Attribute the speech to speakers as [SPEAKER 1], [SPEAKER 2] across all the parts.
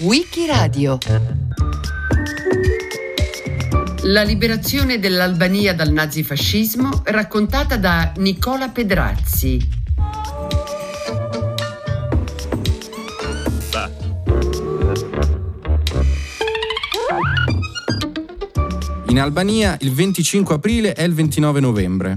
[SPEAKER 1] Wikiradio La liberazione dell'Albania dal nazifascismo raccontata da Nicola Pedrazzi
[SPEAKER 2] In Albania il 25 aprile è il 29 novembre.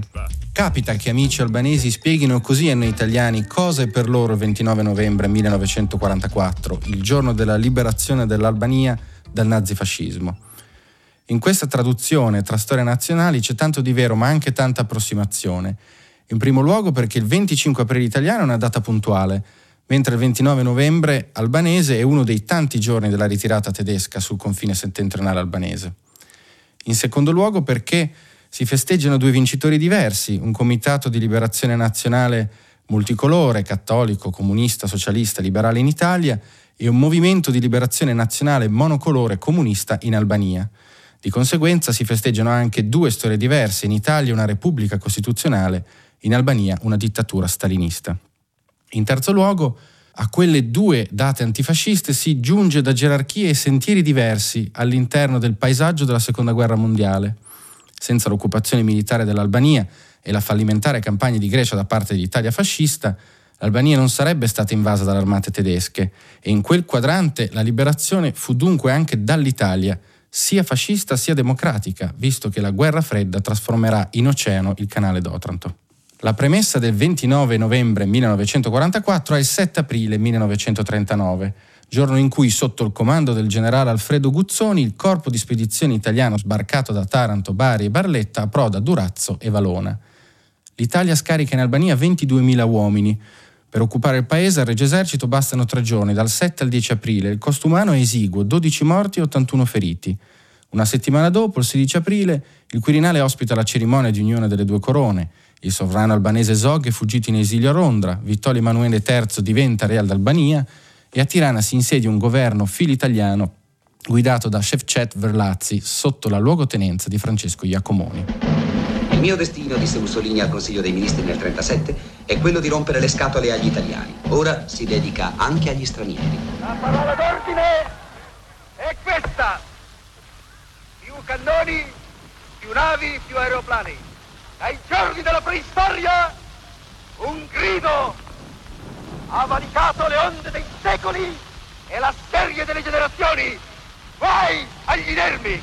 [SPEAKER 2] Capita che amici albanesi spieghino così a noi italiani cosa è per loro il 29 novembre 1944, il giorno della liberazione dell'Albania dal nazifascismo. In questa traduzione tra storie nazionali c'è tanto di vero ma anche tanta approssimazione. In primo luogo perché il 25 aprile italiano è una data puntuale, mentre il 29 novembre albanese è uno dei tanti giorni della ritirata tedesca sul confine settentrionale albanese. In secondo luogo perché si festeggiano due vincitori diversi, un comitato di liberazione nazionale multicolore, cattolico, comunista, socialista, liberale in Italia e un movimento di liberazione nazionale monocolore comunista in Albania. Di conseguenza si festeggiano anche due storie diverse, in Italia una repubblica costituzionale, in Albania una dittatura stalinista. In terzo luogo, a quelle due date antifasciste si giunge da gerarchie e sentieri diversi all'interno del paesaggio della Seconda Guerra Mondiale. Senza l'occupazione militare dell'Albania e la fallimentare campagna di Grecia da parte dell'Italia fascista, l'Albania non sarebbe stata invasa dalle armate tedesche e in quel quadrante la liberazione fu dunque anche dall'Italia, sia fascista sia democratica, visto che la guerra fredda trasformerà in oceano il canale d'Otranto. La premessa del 29 novembre 1944 è il 7 aprile 1939, giorno in cui, sotto il comando del generale Alfredo Guzzoni, il corpo di spedizione italiano sbarcato da Taranto, Bari e Barletta approda a Durazzo e Valona. L'Italia scarica in Albania 22.000 uomini. Per occupare il paese al Regio Esercito bastano tre giorni, dal 7 al 10 aprile. Il costo umano è esiguo, 12 morti e 81 feriti. Una settimana dopo, il 16 aprile, il Quirinale ospita la cerimonia di unione delle due corone. Il sovrano albanese Zog è fuggito in esilio a Londra, Vittorio Emanuele III diventa re d'Albania e a Tirana si insedia un governo filo-italiano guidato da Shevchet Verlazzi sotto la luogotenenza di Francesco Iacomoni.
[SPEAKER 3] Il mio destino, disse Mussolini al Consiglio dei Ministri nel 1937, è quello di rompere le scatole agli italiani. Ora si dedica anche agli stranieri.
[SPEAKER 4] La parola d'ordine è questa. Più cannoni, più navi, più aeroplani dai giorni della preistoria, un grido ha valicato le onde dei secoli e la serie delle generazioni. Vai agli inermi!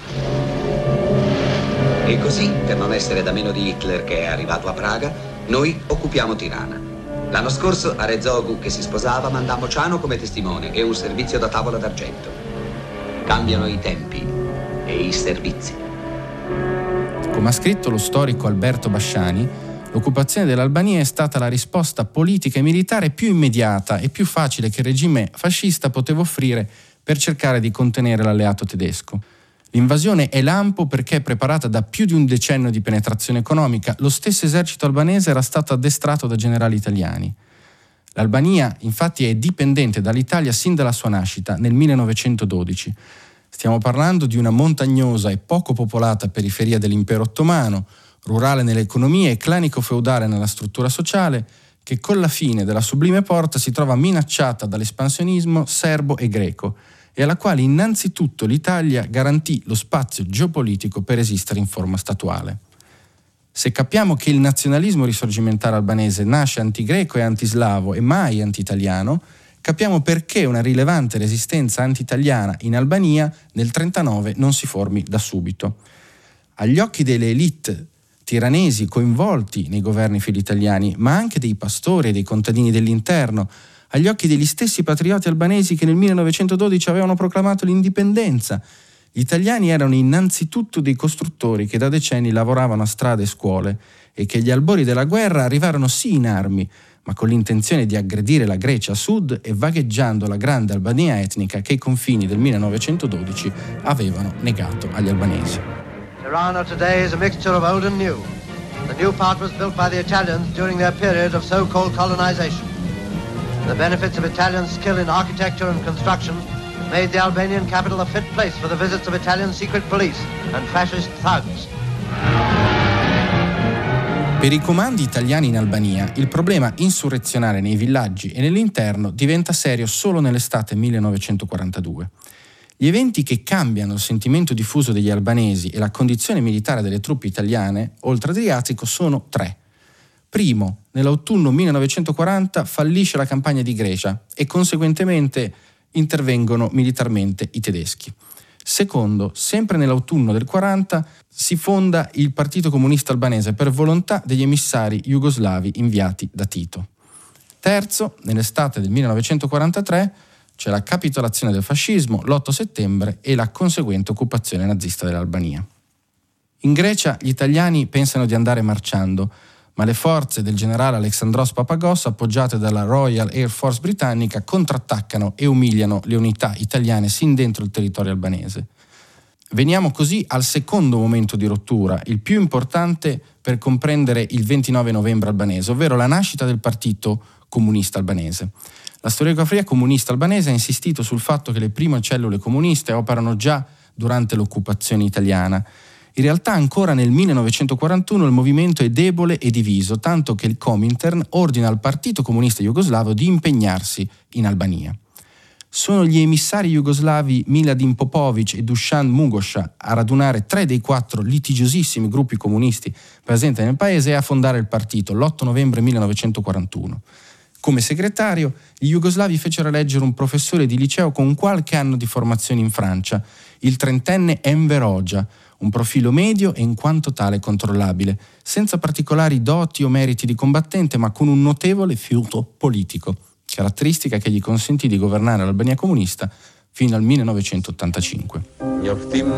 [SPEAKER 3] E così, per non essere da meno di Hitler che è arrivato a Praga, noi occupiamo Tirana. L'anno scorso a Rezogu che si sposava mandammo Ciano come testimone e un servizio da tavola d'argento. Cambiano i tempi e i servizi.
[SPEAKER 2] Come ha scritto lo storico Alberto Basciani, l'occupazione dell'Albania è stata la risposta politica e militare più immediata e più facile che il regime fascista poteva offrire per cercare di contenere l'alleato tedesco. L'invasione è lampo perché preparata da più di un decennio di penetrazione economica. Lo stesso esercito albanese era stato addestrato da generali italiani. L'Albania infatti è dipendente dall'Italia sin dalla sua nascita, nel 1912. Stiamo parlando di una montagnosa e poco popolata periferia dell'impero ottomano, rurale nell'economia e clanico-feudale nella struttura sociale, che con la fine della sublime porta si trova minacciata dall'espansionismo serbo e greco e alla quale innanzitutto l'Italia garantì lo spazio geopolitico per esistere in forma statuale. Se capiamo che il nazionalismo risorgimentale albanese nasce antigreco e antislavo e mai antitaliano, capiamo perché una rilevante resistenza anti-italiana in Albania nel 1939 non si formi da subito. Agli occhi delle elite tiranesi coinvolti nei governi filo-italiani, ma anche dei pastori e dei contadini dell'interno, agli occhi degli stessi patrioti albanesi che nel 1912 avevano proclamato l'indipendenza. Gli italiani erano innanzitutto dei costruttori che da decenni lavoravano a strade e scuole e che agli albori della guerra arrivarono sì in armi, ma con l'intenzione di aggredire la Grecia a sud e vagheggiando la grande Albania etnica che i confini del 1912 avevano negato agli albanesi.
[SPEAKER 5] Tirana today is a mixture of old and new. The new part was built by the Italians during their period of so-called colonization. The benefits of Italian skill in architecture and construction made the Albanian capital a fit place for the visits of Italian secret police and fascist thugs.
[SPEAKER 2] Per i comandi italiani in Albania, il problema insurrezionale nei villaggi e nell'interno diventa serio solo nell'estate 1942. Gli eventi che cambiano il sentimento diffuso degli albanesi e la condizione militare delle truppe italiane oltre Adriatico sono tre. Primo, nell'autunno 1940 fallisce la campagna di Grecia e conseguentemente intervengono militarmente i tedeschi. Secondo, sempre nell'autunno del 40 si fonda il Partito Comunista Albanese per volontà degli emissari jugoslavi inviati da Tito. Terzo, nell'estate del 1943 c'è la capitolazione del fascismo, l'8 settembre e la conseguente occupazione nazista dell'Albania. In Grecia gli italiani pensano di andare marciando, ma le forze del generale Alexandros Papagos, appoggiate dalla Royal Air Force britannica, contrattaccano e umiliano le unità italiane sin dentro il territorio albanese. Veniamo così al secondo momento di rottura, il più importante per comprendere il 29 novembre albanese, ovvero la nascita del Partito Comunista Albanese. La storiografia comunista albanese ha insistito sul fatto che le prime cellule comuniste operano già durante l'occupazione italiana in realtà ancora nel 1941 il movimento è debole e diviso, tanto che il Comintern ordina al Partito Comunista Jugoslavo di impegnarsi in Albania. Sono gli emissari jugoslavi Miladin Popovic e Dusan Mugosha a radunare tre dei quattro litigiosissimi gruppi comunisti presenti nel paese e a fondare il partito l'8 novembre 1941. Come segretario, gli jugoslavi fecero eleggere un professore di liceo con qualche anno di formazione in Francia, il trentenne Enver Hoxha, un profilo medio e in quanto tale controllabile, senza particolari doti o meriti di combattente, ma con un notevole fiuto politico, caratteristica che gli consentì di governare l'Albania comunista fino al 1985. Njoftim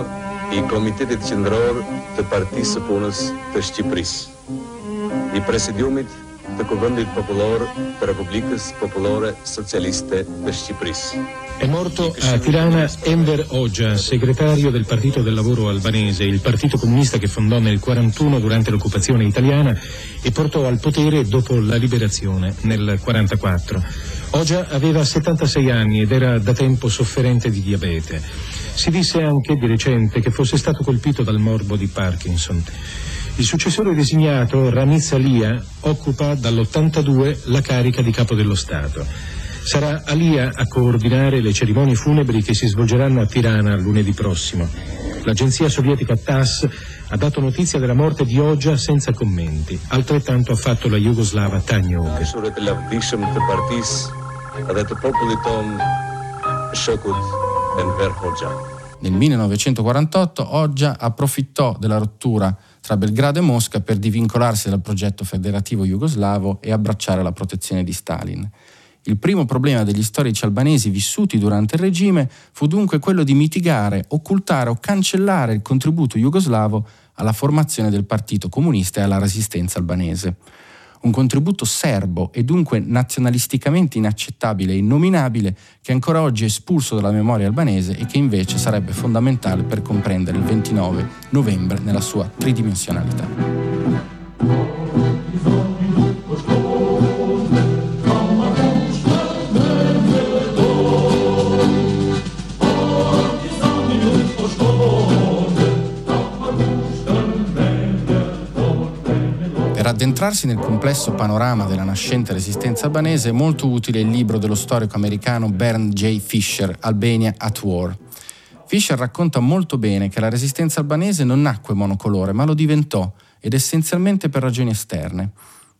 [SPEAKER 2] i Komitetit Qendror të Partisë së Punës të Shqipërisë. I Presidiumit të Kuvendit Popullor të Republikës Popolore Socialiste të Shqipërisë.
[SPEAKER 6] È morto a Tirana Enver Hoxha, segretario del Partito del Lavoro albanese, il partito comunista che fondò nel 1941 durante l'occupazione italiana e portò al potere dopo la liberazione nel 1944. Hoxha aveva 76 anni ed era da tempo sofferente di diabete. Si disse anche di recente che fosse stato colpito dal morbo di Parkinson. Il successore designato, Ramiz Alia, occupa dall'82 la carica di capo dello Stato. Sarà Alia a coordinare le cerimonie funebri che si svolgeranno a Tirana lunedì prossimo. L'agenzia sovietica TASS ha dato notizia della morte di Oggia senza commenti. Altrettanto ha fatto la jugoslava Tanjog.
[SPEAKER 2] Nel 1948 Oggia approfittò della rottura tra Belgrado e Mosca per divincolarsi dal progetto federativo jugoslavo e abbracciare la protezione di Stalin. Il primo problema degli storici albanesi vissuti durante il regime fu dunque quello di mitigare, occultare o cancellare il contributo jugoslavo alla formazione del Partito Comunista e alla resistenza albanese un contributo serbo e dunque nazionalisticamente inaccettabile e innominabile che ancora oggi è espulso dalla memoria albanese e che invece sarebbe fondamentale per comprendere il 29 novembre nella sua tridimensionalità. Addentrarsi nel complesso panorama della nascente resistenza albanese è molto utile il libro dello storico americano Bernd J. Fisher, Albania at War. Fisher racconta molto bene che la resistenza albanese non nacque monocolore, ma lo diventò, ed essenzialmente per ragioni esterne.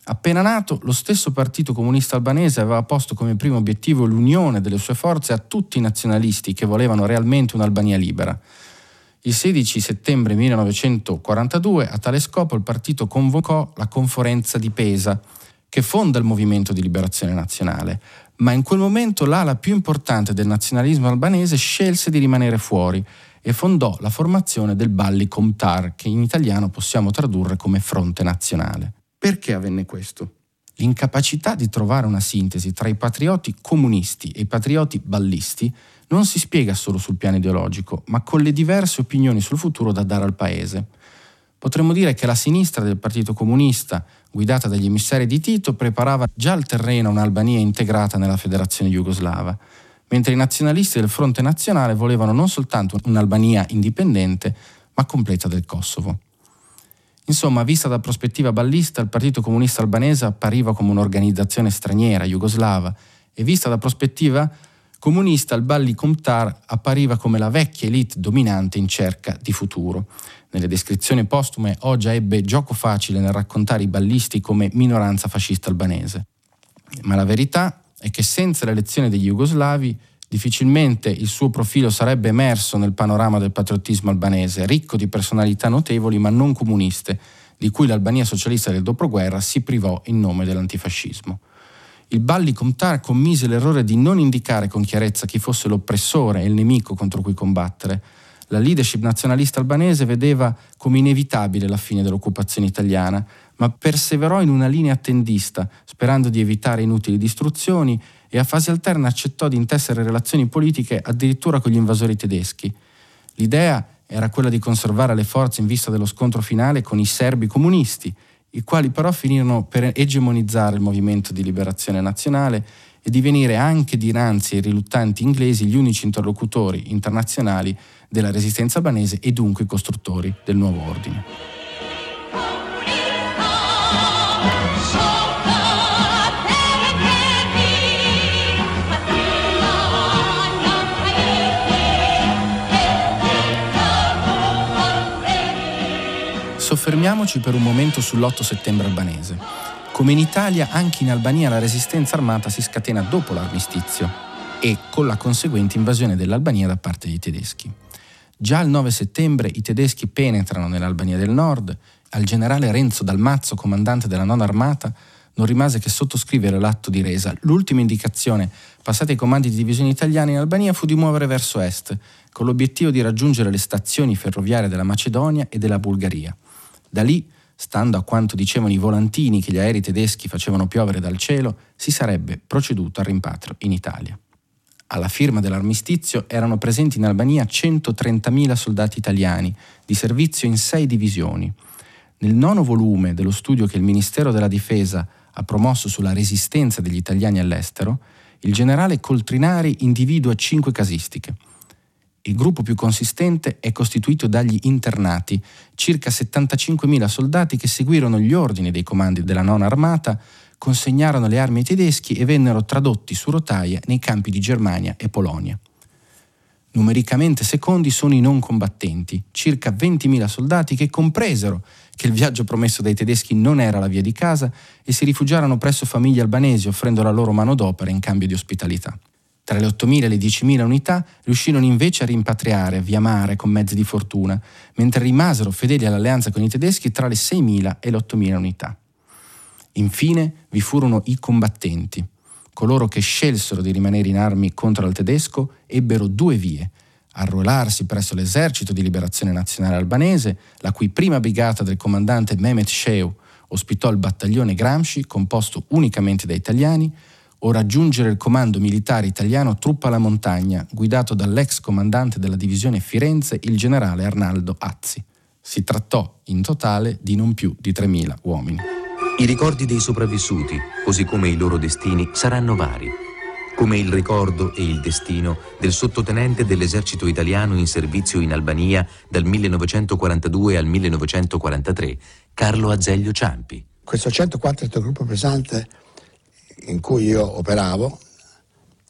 [SPEAKER 2] Appena nato, lo stesso Partito Comunista Albanese aveva posto come primo obiettivo l'unione delle sue forze a tutti i nazionalisti che volevano realmente un'Albania libera. Il 16 settembre 1942 a tale scopo il partito convocò la conferenza di Pesa, che fonda il movimento di liberazione nazionale, ma in quel momento l'ala più importante del nazionalismo albanese scelse di rimanere fuori e fondò la formazione del Balli Comtar, che in italiano possiamo tradurre come Fronte Nazionale. Perché avvenne questo? L'incapacità di trovare una sintesi tra i patrioti comunisti e i patrioti ballisti non si spiega solo sul piano ideologico, ma con le diverse opinioni sul futuro da dare al Paese. Potremmo dire che la sinistra del Partito Comunista, guidata dagli emissari di Tito, preparava già il terreno a un'Albania integrata nella federazione jugoslava, mentre i nazionalisti del Fronte Nazionale volevano non soltanto un'Albania indipendente, ma completa del Kosovo. Insomma, vista da prospettiva ballista, il Partito Comunista Albanese appariva come un'organizzazione straniera, jugoslava, e vista da prospettiva comunista, il Balli Komtar appariva come la vecchia elite dominante in cerca di futuro. Nelle descrizioni postume Oggia ebbe gioco facile nel raccontare i ballisti come minoranza fascista albanese. Ma la verità è che senza l'elezione degli jugoslavi difficilmente il suo profilo sarebbe emerso nel panorama del patriottismo albanese, ricco di personalità notevoli ma non comuniste, di cui l'Albania socialista del dopoguerra si privò in nome dell'antifascismo. Il Balli Comtar commise l'errore di non indicare con chiarezza chi fosse l'oppressore e il nemico contro cui combattere. La leadership nazionalista albanese vedeva come inevitabile la fine dell'occupazione italiana, ma perseverò in una linea attendista, sperando di evitare inutili distruzioni e a fasi alterne accettò di intessere relazioni politiche addirittura con gli invasori tedeschi. L'idea era quella di conservare le forze in vista dello scontro finale con i serbi comunisti i quali però finirono per egemonizzare il movimento di liberazione nazionale e divenire anche dinanzi ai riluttanti inglesi gli unici interlocutori internazionali della resistenza albanese e dunque i costruttori del nuovo ordine. Soffermiamoci per un momento sull'8 settembre albanese. Come in Italia, anche in Albania la resistenza armata si scatena dopo l'armistizio e con la conseguente invasione dell'Albania da parte dei tedeschi. Già il 9 settembre i tedeschi penetrano nell'Albania del Nord, al generale Renzo Dalmazzo, comandante della nona armata, non rimase che sottoscrivere l'atto di resa. L'ultima indicazione passata ai comandi di divisioni italiane in Albania fu di muovere verso est, con l'obiettivo di raggiungere le stazioni ferroviarie della Macedonia e della Bulgaria. Da lì, stando a quanto dicevano i volantini che gli aerei tedeschi facevano piovere dal cielo, si sarebbe proceduto al rimpatrio in Italia. Alla firma dell'armistizio erano presenti in Albania 130.000 soldati italiani, di servizio in sei divisioni. Nel nono volume dello studio che il Ministero della Difesa ha promosso sulla resistenza degli italiani all'estero, il generale Coltrinari individua cinque casistiche. Il gruppo più consistente è costituito dagli internati, circa 75.000 soldati che seguirono gli ordini dei comandi della nona armata, consegnarono le armi ai tedeschi e vennero tradotti su rotaia nei campi di Germania e Polonia. Numericamente secondi sono i non combattenti, circa 20.000 soldati che compresero che il viaggio promesso dai tedeschi non era la via di casa e si rifugiarono presso famiglie albanesi offrendo la loro manodopera in cambio di ospitalità. Tra le 8.000 e le 10.000 unità riuscirono invece a rimpatriare via mare con mezzi di fortuna, mentre rimasero fedeli all'alleanza con i tedeschi tra le 6.000 e le 8.000 unità. Infine vi furono i combattenti. Coloro che scelsero di rimanere in armi contro il tedesco ebbero due vie, arruolarsi presso l'esercito di liberazione nazionale albanese, la cui prima brigata del comandante Mehmet Sheu ospitò il battaglione Gramsci, composto unicamente da italiani, o raggiungere il comando militare italiano Truppa alla Montagna, guidato dall'ex comandante della divisione Firenze, il generale Arnaldo Azzi. Si trattò in totale di non più di 3.000 uomini.
[SPEAKER 7] I ricordi dei sopravvissuti, così come i loro destini, saranno vari, come il ricordo e il destino del sottotenente dell'esercito italiano in servizio in Albania dal 1942 al 1943, Carlo Azeglio Ciampi.
[SPEAKER 8] Questo 104 gruppo pesante in cui io operavo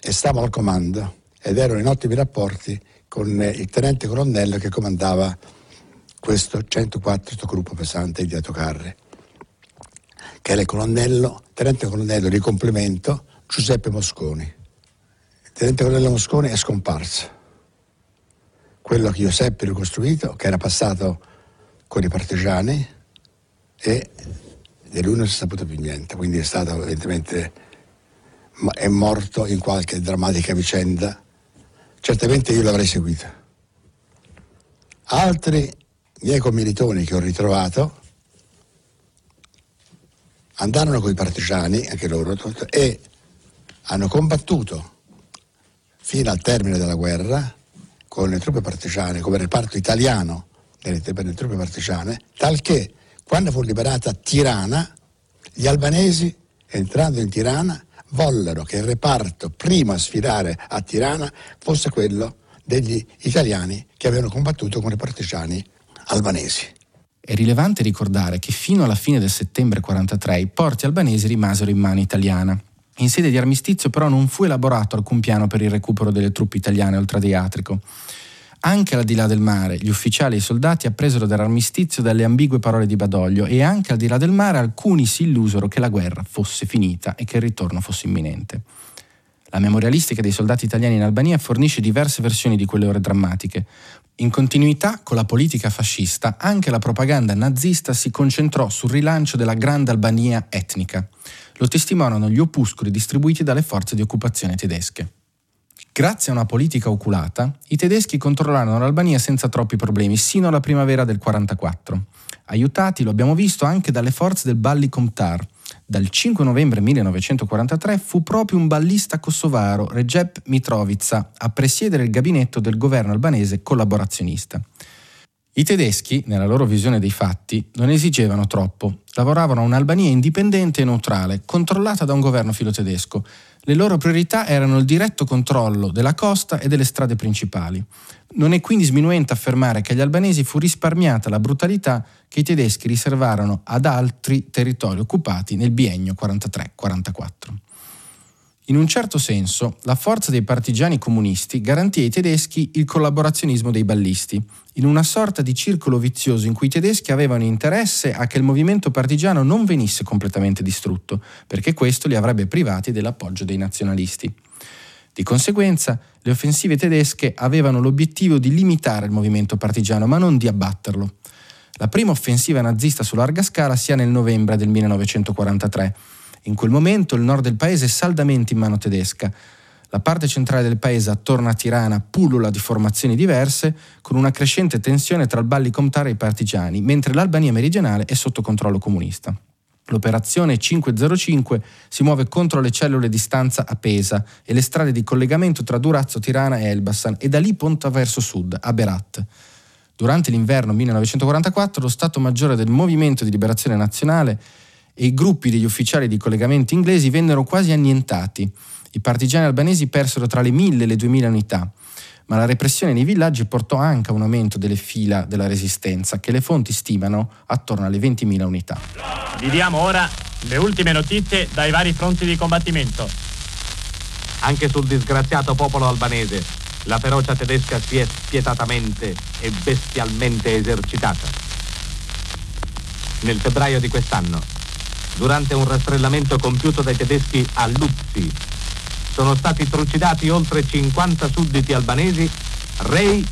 [SPEAKER 8] e stavo al comando ed ero in ottimi rapporti con il tenente colonnello che comandava questo 104 gruppo pesante di Atocarre, che era il colonnello, tenente colonnello di complemento Giuseppe Mosconi. Il tenente colonnello Mosconi è scomparso. Quello che io seppi ricostruito, che era passato con i partigiani e di lui non si è saputo più niente, quindi è stato evidentemente è morto in qualche drammatica vicenda. Certamente io l'avrei seguito. Altri miei commilitoni che ho ritrovato andarono con i partigiani, anche loro, e hanno combattuto fino al termine della guerra con le truppe partigiane, come reparto italiano per le truppe partigiane, talché quando fu liberata Tirana, gli albanesi, entrando in Tirana, vollero che il reparto primo a sfilare a Tirana fosse quello degli italiani che avevano combattuto con i partigiani albanesi.
[SPEAKER 2] È rilevante ricordare che fino alla fine del settembre 43 i porti albanesi rimasero in mano italiana. In sede di armistizio però non fu elaborato alcun piano per il recupero delle truppe italiane oltre Adriatico. Anche al di là del mare, gli ufficiali e i soldati appresero dall'armistizio dalle ambigue parole di Badoglio e anche al di là del mare alcuni si illusero che la guerra fosse finita e che il ritorno fosse imminente. La memorialistica dei soldati italiani in Albania fornisce diverse versioni di quelle ore drammatiche. In continuità con la politica fascista, anche la propaganda nazista si concentrò sul rilancio della Grande Albania etnica. Lo testimoniano gli opuscoli distribuiti dalle forze di occupazione tedesche. Grazie a una politica oculata, i tedeschi controllarono l'Albania senza troppi problemi sino alla primavera del 1944, aiutati, lo abbiamo visto, anche dalle forze del Balli Komtar. Dal 5 novembre 1943 fu proprio un ballista kosovaro, Recep Mitrovica, a presiedere il gabinetto del governo albanese collaborazionista. I tedeschi, nella loro visione dei fatti, non esigevano troppo. Lavoravano a un'Albania indipendente e neutrale, controllata da un governo filo-tedesco. Le loro priorità erano il diretto controllo della costa e delle strade principali. Non è quindi sminuente affermare che agli albanesi fu risparmiata la brutalità che i tedeschi riservarono ad altri territori occupati nel biennio 43-44. In un certo senso, la forza dei partigiani comunisti garantì ai tedeschi il collaborazionismo dei ballisti, in una sorta di circolo vizioso in cui i tedeschi avevano interesse a che il movimento partigiano non venisse completamente distrutto, perché questo li avrebbe privati dell'appoggio dei nazionalisti. Di conseguenza, le offensive tedesche avevano l'obiettivo di limitare il movimento partigiano, ma non di abbatterlo. La prima offensiva nazista su larga scala sia nel novembre del 1943 in quel momento il nord del paese è saldamente in mano tedesca. La parte centrale del paese attorno a Tirana pullula di formazioni diverse, con una crescente tensione tra il Balli Comtare e i partigiani, mentre l'Albania meridionale è sotto controllo comunista. L'operazione 505 si muove contro le cellule di stanza a Pesa e le strade di collegamento tra Durazzo, Tirana e Elbasan e da lì punta verso sud, a Berat. Durante l'inverno 1944 lo Stato Maggiore del Movimento di Liberazione Nazionale e i gruppi degli ufficiali di collegamento inglesi vennero quasi annientati. I partigiani albanesi persero tra le 1000 e le 2000 unità, ma la repressione nei villaggi portò anche a un aumento delle fila della resistenza, che le fonti stimano attorno alle 20.000 unità.
[SPEAKER 9] Vi diamo ora le ultime notizie dai vari fronti di combattimento.
[SPEAKER 10] Anche sul disgraziato popolo albanese la ferocia tedesca si è spietatamente e bestialmente esercitata. Nel febbraio di quest'anno durante un rastrellamento compiuto dai tedeschi a Luzzi. Sono stati trucidati oltre 50 sudditi albanesi, rei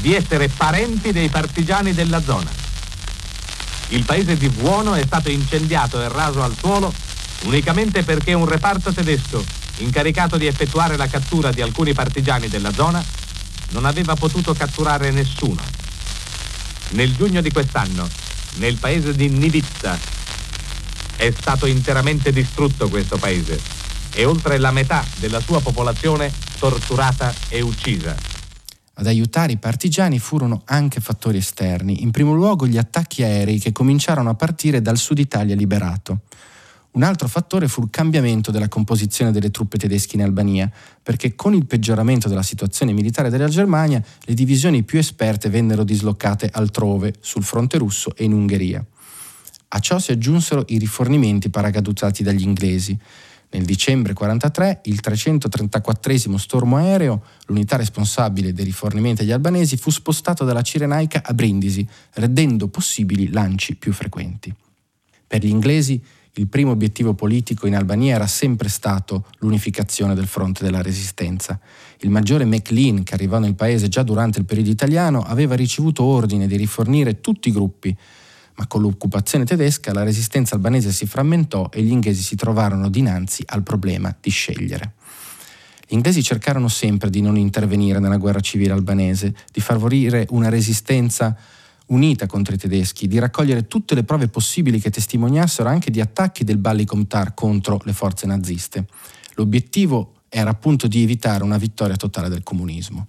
[SPEAKER 10] di essere parenti dei partigiani della zona. Il paese di Buono è stato incendiato e raso al suolo unicamente perché un reparto tedesco, incaricato di effettuare la cattura di alcuni partigiani della zona, non aveva potuto catturare nessuno. Nel giugno di quest'anno, nel paese di Nivizza, è stato interamente distrutto questo paese e oltre la metà della sua popolazione torturata e uccisa.
[SPEAKER 2] Ad aiutare i partigiani furono anche fattori esterni, in primo luogo gli attacchi aerei che cominciarono a partire dal sud Italia liberato. Un altro fattore fu il cambiamento della composizione delle truppe tedesche in Albania, perché con il peggioramento della situazione militare della Germania, le divisioni più esperte vennero dislocate altrove, sul fronte russo e in Ungheria. A ciò si aggiunsero i rifornimenti paracadutati dagli inglesi. Nel dicembre 1943 il 334 stormo aereo, l'unità responsabile dei rifornimenti agli albanesi, fu spostato dalla Cirenaica a Brindisi, rendendo possibili lanci più frequenti. Per gli inglesi il primo obiettivo politico in Albania era sempre stato l'unificazione del fronte della resistenza. Il maggiore McLean, che arrivò nel paese già durante il periodo italiano, aveva ricevuto ordine di rifornire tutti i gruppi ma con l'occupazione tedesca la resistenza albanese si frammentò e gli inglesi si trovarono dinanzi al problema di scegliere. Gli inglesi cercarono sempre di non intervenire nella guerra civile albanese, di favorire una resistenza unita contro i tedeschi, di raccogliere tutte le prove possibili che testimoniassero anche di attacchi del Balli Comtar contro le forze naziste. L'obiettivo era appunto di evitare una vittoria totale del comunismo.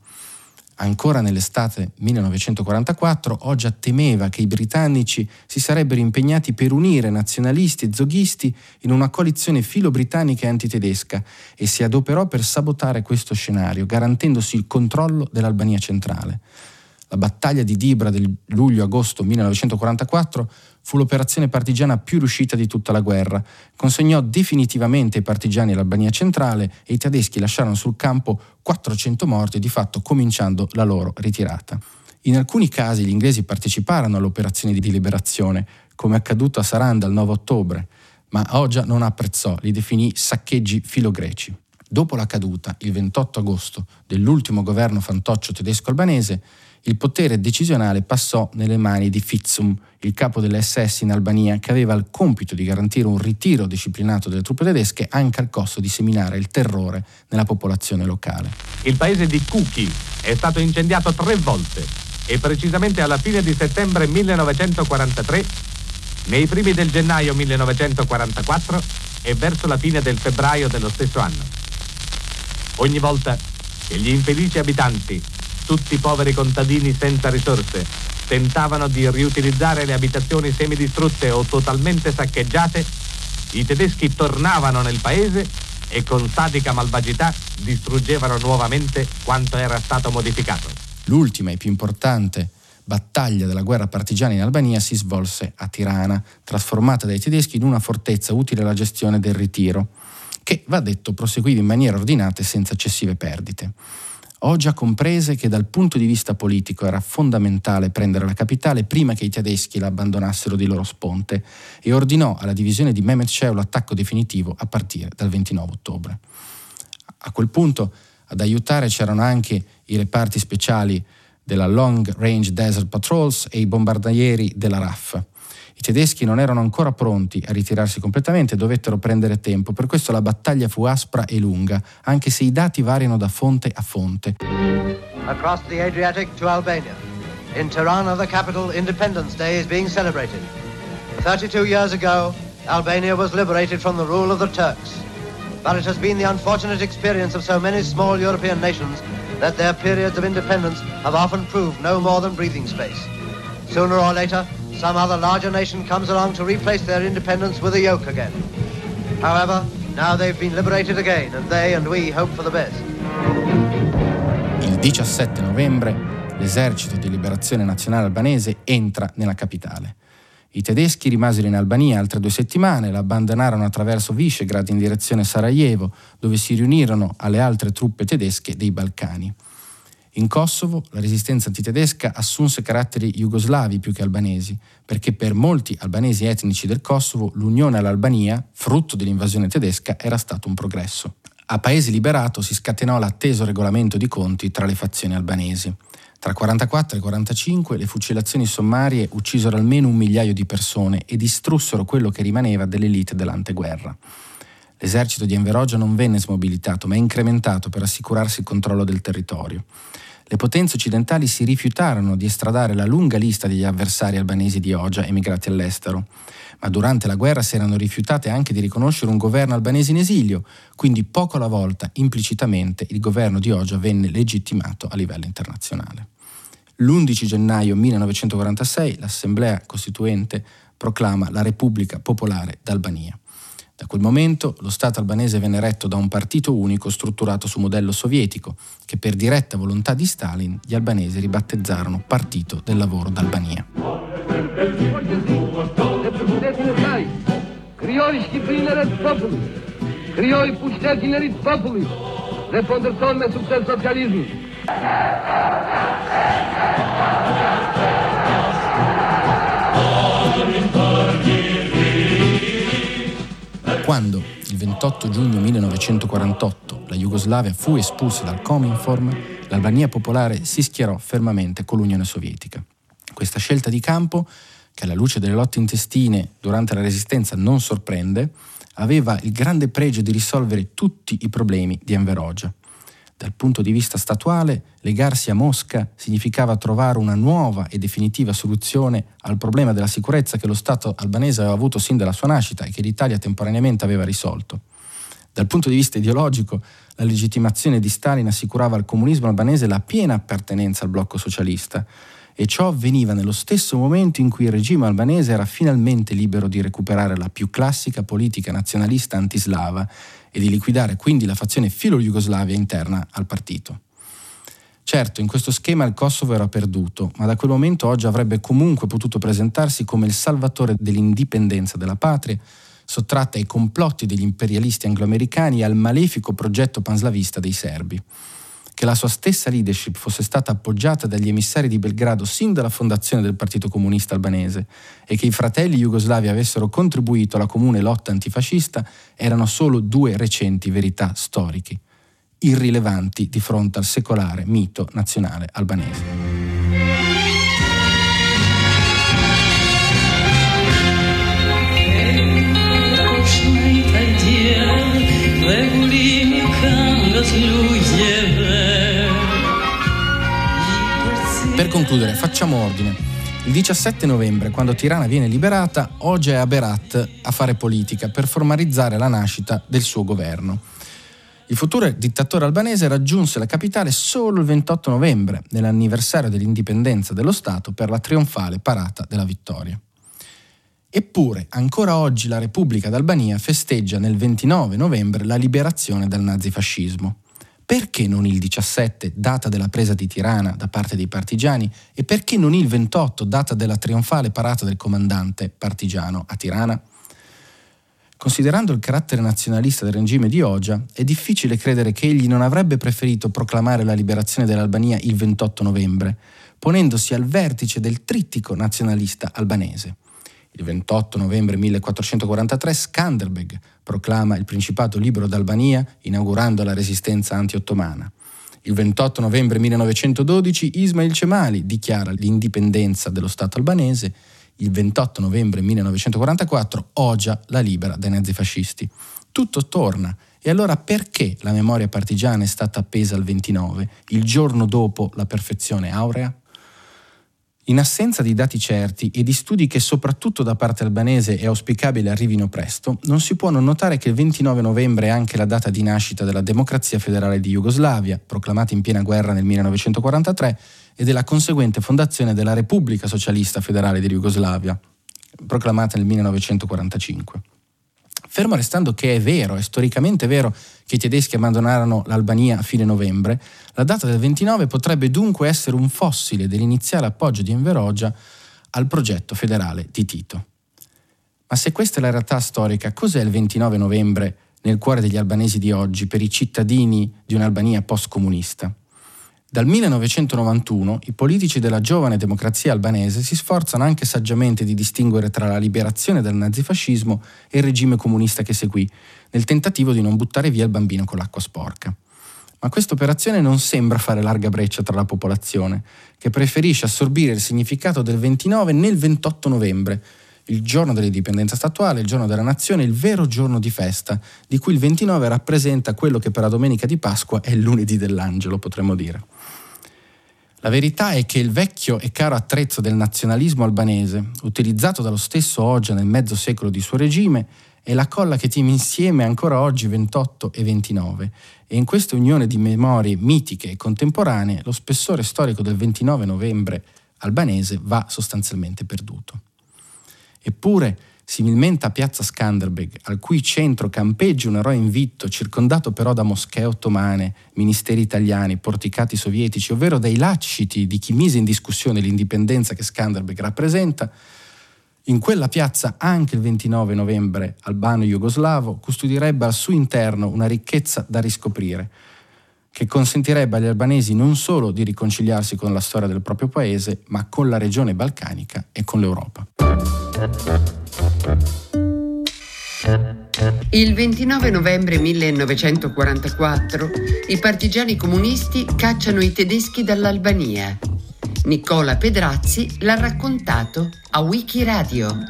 [SPEAKER 2] Ancora nell'estate 1944 Oggia temeva che i britannici si sarebbero impegnati per unire nazionalisti e zoghisti in una coalizione filo-britannica e antitedesca e si adoperò per sabotare questo scenario, garantendosi il controllo dell'Albania centrale. La battaglia di Dibra del luglio-agosto 1944 fu l'operazione partigiana più riuscita di tutta la guerra. Consegnò definitivamente i partigiani all'Albania centrale e i tedeschi lasciarono sul campo 400 morti, di fatto cominciando la loro ritirata. In alcuni casi gli inglesi parteciparono all'operazione di liberazione, come accaduto a Saranda il 9 ottobre, ma Ogia non apprezzò, li definì saccheggi filogreci. Dopo la caduta, il 28 agosto, dell'ultimo governo fantoccio tedesco-albanese, il potere decisionale passò nelle mani di Fitzum, il capo delle SS in Albania, che aveva il compito di garantire un ritiro disciplinato delle truppe tedesche anche al costo di seminare il terrore nella popolazione locale.
[SPEAKER 10] Il paese di Kuki è stato incendiato tre volte e precisamente alla fine di settembre 1943, nei primi del gennaio 1944 e verso la fine del febbraio dello stesso anno. Ogni volta che gli infelici abitanti tutti poveri contadini senza risorse tentavano di riutilizzare le abitazioni semidistrutte o totalmente saccheggiate, i tedeschi tornavano nel paese e con sadica malvagità distruggevano nuovamente quanto era stato modificato.
[SPEAKER 2] L'ultima e più importante battaglia della guerra partigiana in Albania si svolse a Tirana, trasformata dai tedeschi in una fortezza utile alla gestione del ritiro, che, va detto, proseguiva in maniera ordinata e senza eccessive perdite. Oggia comprese che dal punto di vista politico era fondamentale prendere la capitale prima che i tedeschi la abbandonassero di loro sponte e ordinò alla divisione di Mehmet Sheu l'attacco definitivo a partire dal 29 ottobre. A quel punto ad aiutare c'erano anche i reparti speciali della Long Range Desert Patrols e i bombardieri della RAF. I tedeschi non erano ancora pronti a ritirarsi completamente dovettero prendere tempo, per questo la battaglia fu aspra e lunga, anche se i dati variano da fonte a fonte.
[SPEAKER 5] Across the Adriatic to Albania. In Tirana, the capital, Independence Day is being celebrated. 32 years ago, Albania was liberated from the rule of the Turks. But it has been the unfortunate experience of so many small European nations that their periods of independence have often proved no more than breathing space. Sooner or later, some other larger nation comes along to replace their independence with a yoke again. However, now they've been liberated again and they and we hope for the best.
[SPEAKER 2] Il 17 novembre l'esercito di liberazione nazionale albanese entra nella capitale. I tedeschi rimasero in Albania altre due settimane, la abbandonarono attraverso Visegrad in direzione Sarajevo, dove si riunirono alle altre truppe tedesche dei Balcani. In Kosovo la resistenza antitedesca assunse caratteri jugoslavi più che albanesi, perché per molti albanesi etnici del Kosovo l'unione all'Albania, frutto dell'invasione tedesca, era stato un progresso. A paese liberato si scatenò l'atteso regolamento di conti tra le fazioni albanesi. Tra 44 e 45 le fucilazioni sommarie uccisero almeno un migliaio di persone e distrussero quello che rimaneva dell'elite dell'anteguerra. L'esercito di Enverogia non venne smobilitato, ma incrementato per assicurarsi il controllo del territorio. Le potenze occidentali si rifiutarono di estradare la lunga lista degli avversari albanesi di Ogia emigrati all'estero, ma durante la guerra si erano rifiutate anche di riconoscere un governo albanese in esilio, quindi poco alla volta, implicitamente, il governo di Ogia venne legittimato a livello internazionale. L'11 gennaio 1946 l'Assemblea Costituente proclama la Repubblica Popolare d'Albania. Da quel momento lo Stato albanese venne retto da un partito unico strutturato su modello sovietico, che per diretta volontà di Stalin gli albanesi ribattezzarono Partito del Lavoro d'Albania.
[SPEAKER 11] Krijoj Shqipërinë e popullit, krijoj pushtetin e të popullit dhe po ndërton me sukses socializmin.
[SPEAKER 2] Quando, il 28 giugno 1948, la Jugoslavia fu espulsa dal Cominform, l'Albania popolare si schierò fermamente con l'Unione Sovietica. Questa scelta di campo, che alla luce delle lotte intestine durante la Resistenza non sorprende, aveva il grande pregio di risolvere tutti i problemi di Enverogia. Dal punto di vista statuale, legarsi a Mosca significava trovare una nuova e definitiva soluzione al problema della sicurezza che lo Stato albanese aveva avuto sin dalla sua nascita e che l'Italia temporaneamente aveva risolto. Dal punto di vista ideologico, la legittimazione di Stalin assicurava al comunismo albanese la piena appartenenza al blocco socialista e ciò avveniva nello stesso momento in cui il regime albanese era finalmente libero di recuperare la più classica politica nazionalista antislava e di liquidare quindi la fazione filo-jugoslavia interna al partito. Certo, in questo schema il Kosovo era perduto, ma da quel momento oggi avrebbe comunque potuto presentarsi come il salvatore dell'indipendenza della patria, sottratta ai complotti degli imperialisti angloamericani e al malefico progetto panslavista dei serbi. Che la sua stessa leadership fosse stata appoggiata dagli emissari di Belgrado sin dalla fondazione del Partito Comunista Albanese e che i fratelli jugoslavi avessero contribuito alla comune lotta antifascista erano solo due recenti verità storiche, irrilevanti di fronte al secolare mito nazionale albanese. Per concludere, facciamo ordine. Il 17 novembre, quando Tirana viene liberata, Oja è a Berat a fare politica per formalizzare la nascita del suo governo. Il futuro dittatore albanese raggiunse la capitale solo il 28 novembre, nell'anniversario dell'indipendenza dello Stato per la trionfale parata della vittoria. Eppure, ancora oggi la Repubblica d'Albania festeggia nel 29 novembre la liberazione dal nazifascismo. Perché non il 17, data della presa di Tirana da parte dei partigiani, e perché non il 28, data della trionfale parata del comandante partigiano a Tirana? Considerando il carattere nazionalista del regime di Ogia, è difficile credere che egli non avrebbe preferito proclamare la liberazione dell'Albania il 28 novembre, ponendosi al vertice del trittico nazionalista albanese. Il 28 novembre 1443 Skanderbeg proclama il Principato libero d'Albania inaugurando la resistenza anti-ottomana. Il 28 novembre 1912 Ismail Cemali dichiara l'indipendenza dello Stato albanese. Il 28 novembre 1944 Ogia la libera dai nazifascisti. Tutto torna. E allora perché la memoria partigiana è stata appesa al 29, il giorno dopo la perfezione aurea? In assenza di dati certi e di studi che soprattutto da parte albanese è auspicabile arrivino presto, non si può non notare che il 29 novembre è anche la data di nascita della democrazia federale di Jugoslavia, proclamata in piena guerra nel 1943, e della conseguente fondazione della Repubblica Socialista Federale di Jugoslavia, proclamata nel 1945. Fermo restando che è vero, è storicamente vero, che i tedeschi abbandonarono l'Albania a fine novembre, la data del 29 potrebbe dunque essere un fossile dell'iniziale appoggio di Enver al progetto federale di Tito. Ma se questa è la realtà storica, cos'è il 29 novembre nel cuore degli albanesi di oggi per i cittadini di un'Albania post-comunista? Dal 1991 i politici della giovane democrazia albanese si sforzano anche saggiamente di distinguere tra la liberazione dal nazifascismo e il regime comunista che seguì, nel tentativo di non buttare via il bambino con l'acqua sporca. Ma questa operazione non sembra fare larga breccia tra la popolazione, che preferisce assorbire il significato del 29 nel 28 novembre, il giorno dell'indipendenza statuale, il giorno della nazione, il vero giorno di festa, di cui il 29 rappresenta quello che per la domenica di Pasqua è il lunedì dell'angelo, potremmo dire. La verità è che il vecchio e caro attrezzo del nazionalismo albanese, utilizzato dallo stesso Oggia nel mezzo secolo di suo regime, è la colla che tiene insieme ancora oggi 28 e 29 e in questa unione di memorie mitiche e contemporanee lo spessore storico del 29 novembre albanese va sostanzialmente perduto. Eppure Similmente a piazza Skanderbeg, al cui centro campeggia un eroe invitto, circondato però da moschee ottomane, ministeri italiani, porticati sovietici, ovvero dai laciti di chi mise in discussione l'indipendenza che Skanderbeg rappresenta, in quella piazza anche il 29 novembre albano-jugoslavo custodirebbe al suo interno una ricchezza da riscoprire, che consentirebbe agli albanesi non solo di riconciliarsi con la storia del proprio paese, ma con la regione balcanica e con l'Europa.
[SPEAKER 1] Il 29 novembre 1944 i partigiani comunisti cacciano i tedeschi dall'Albania. Nicola Pedrazzi l'ha raccontato a Wikiradio.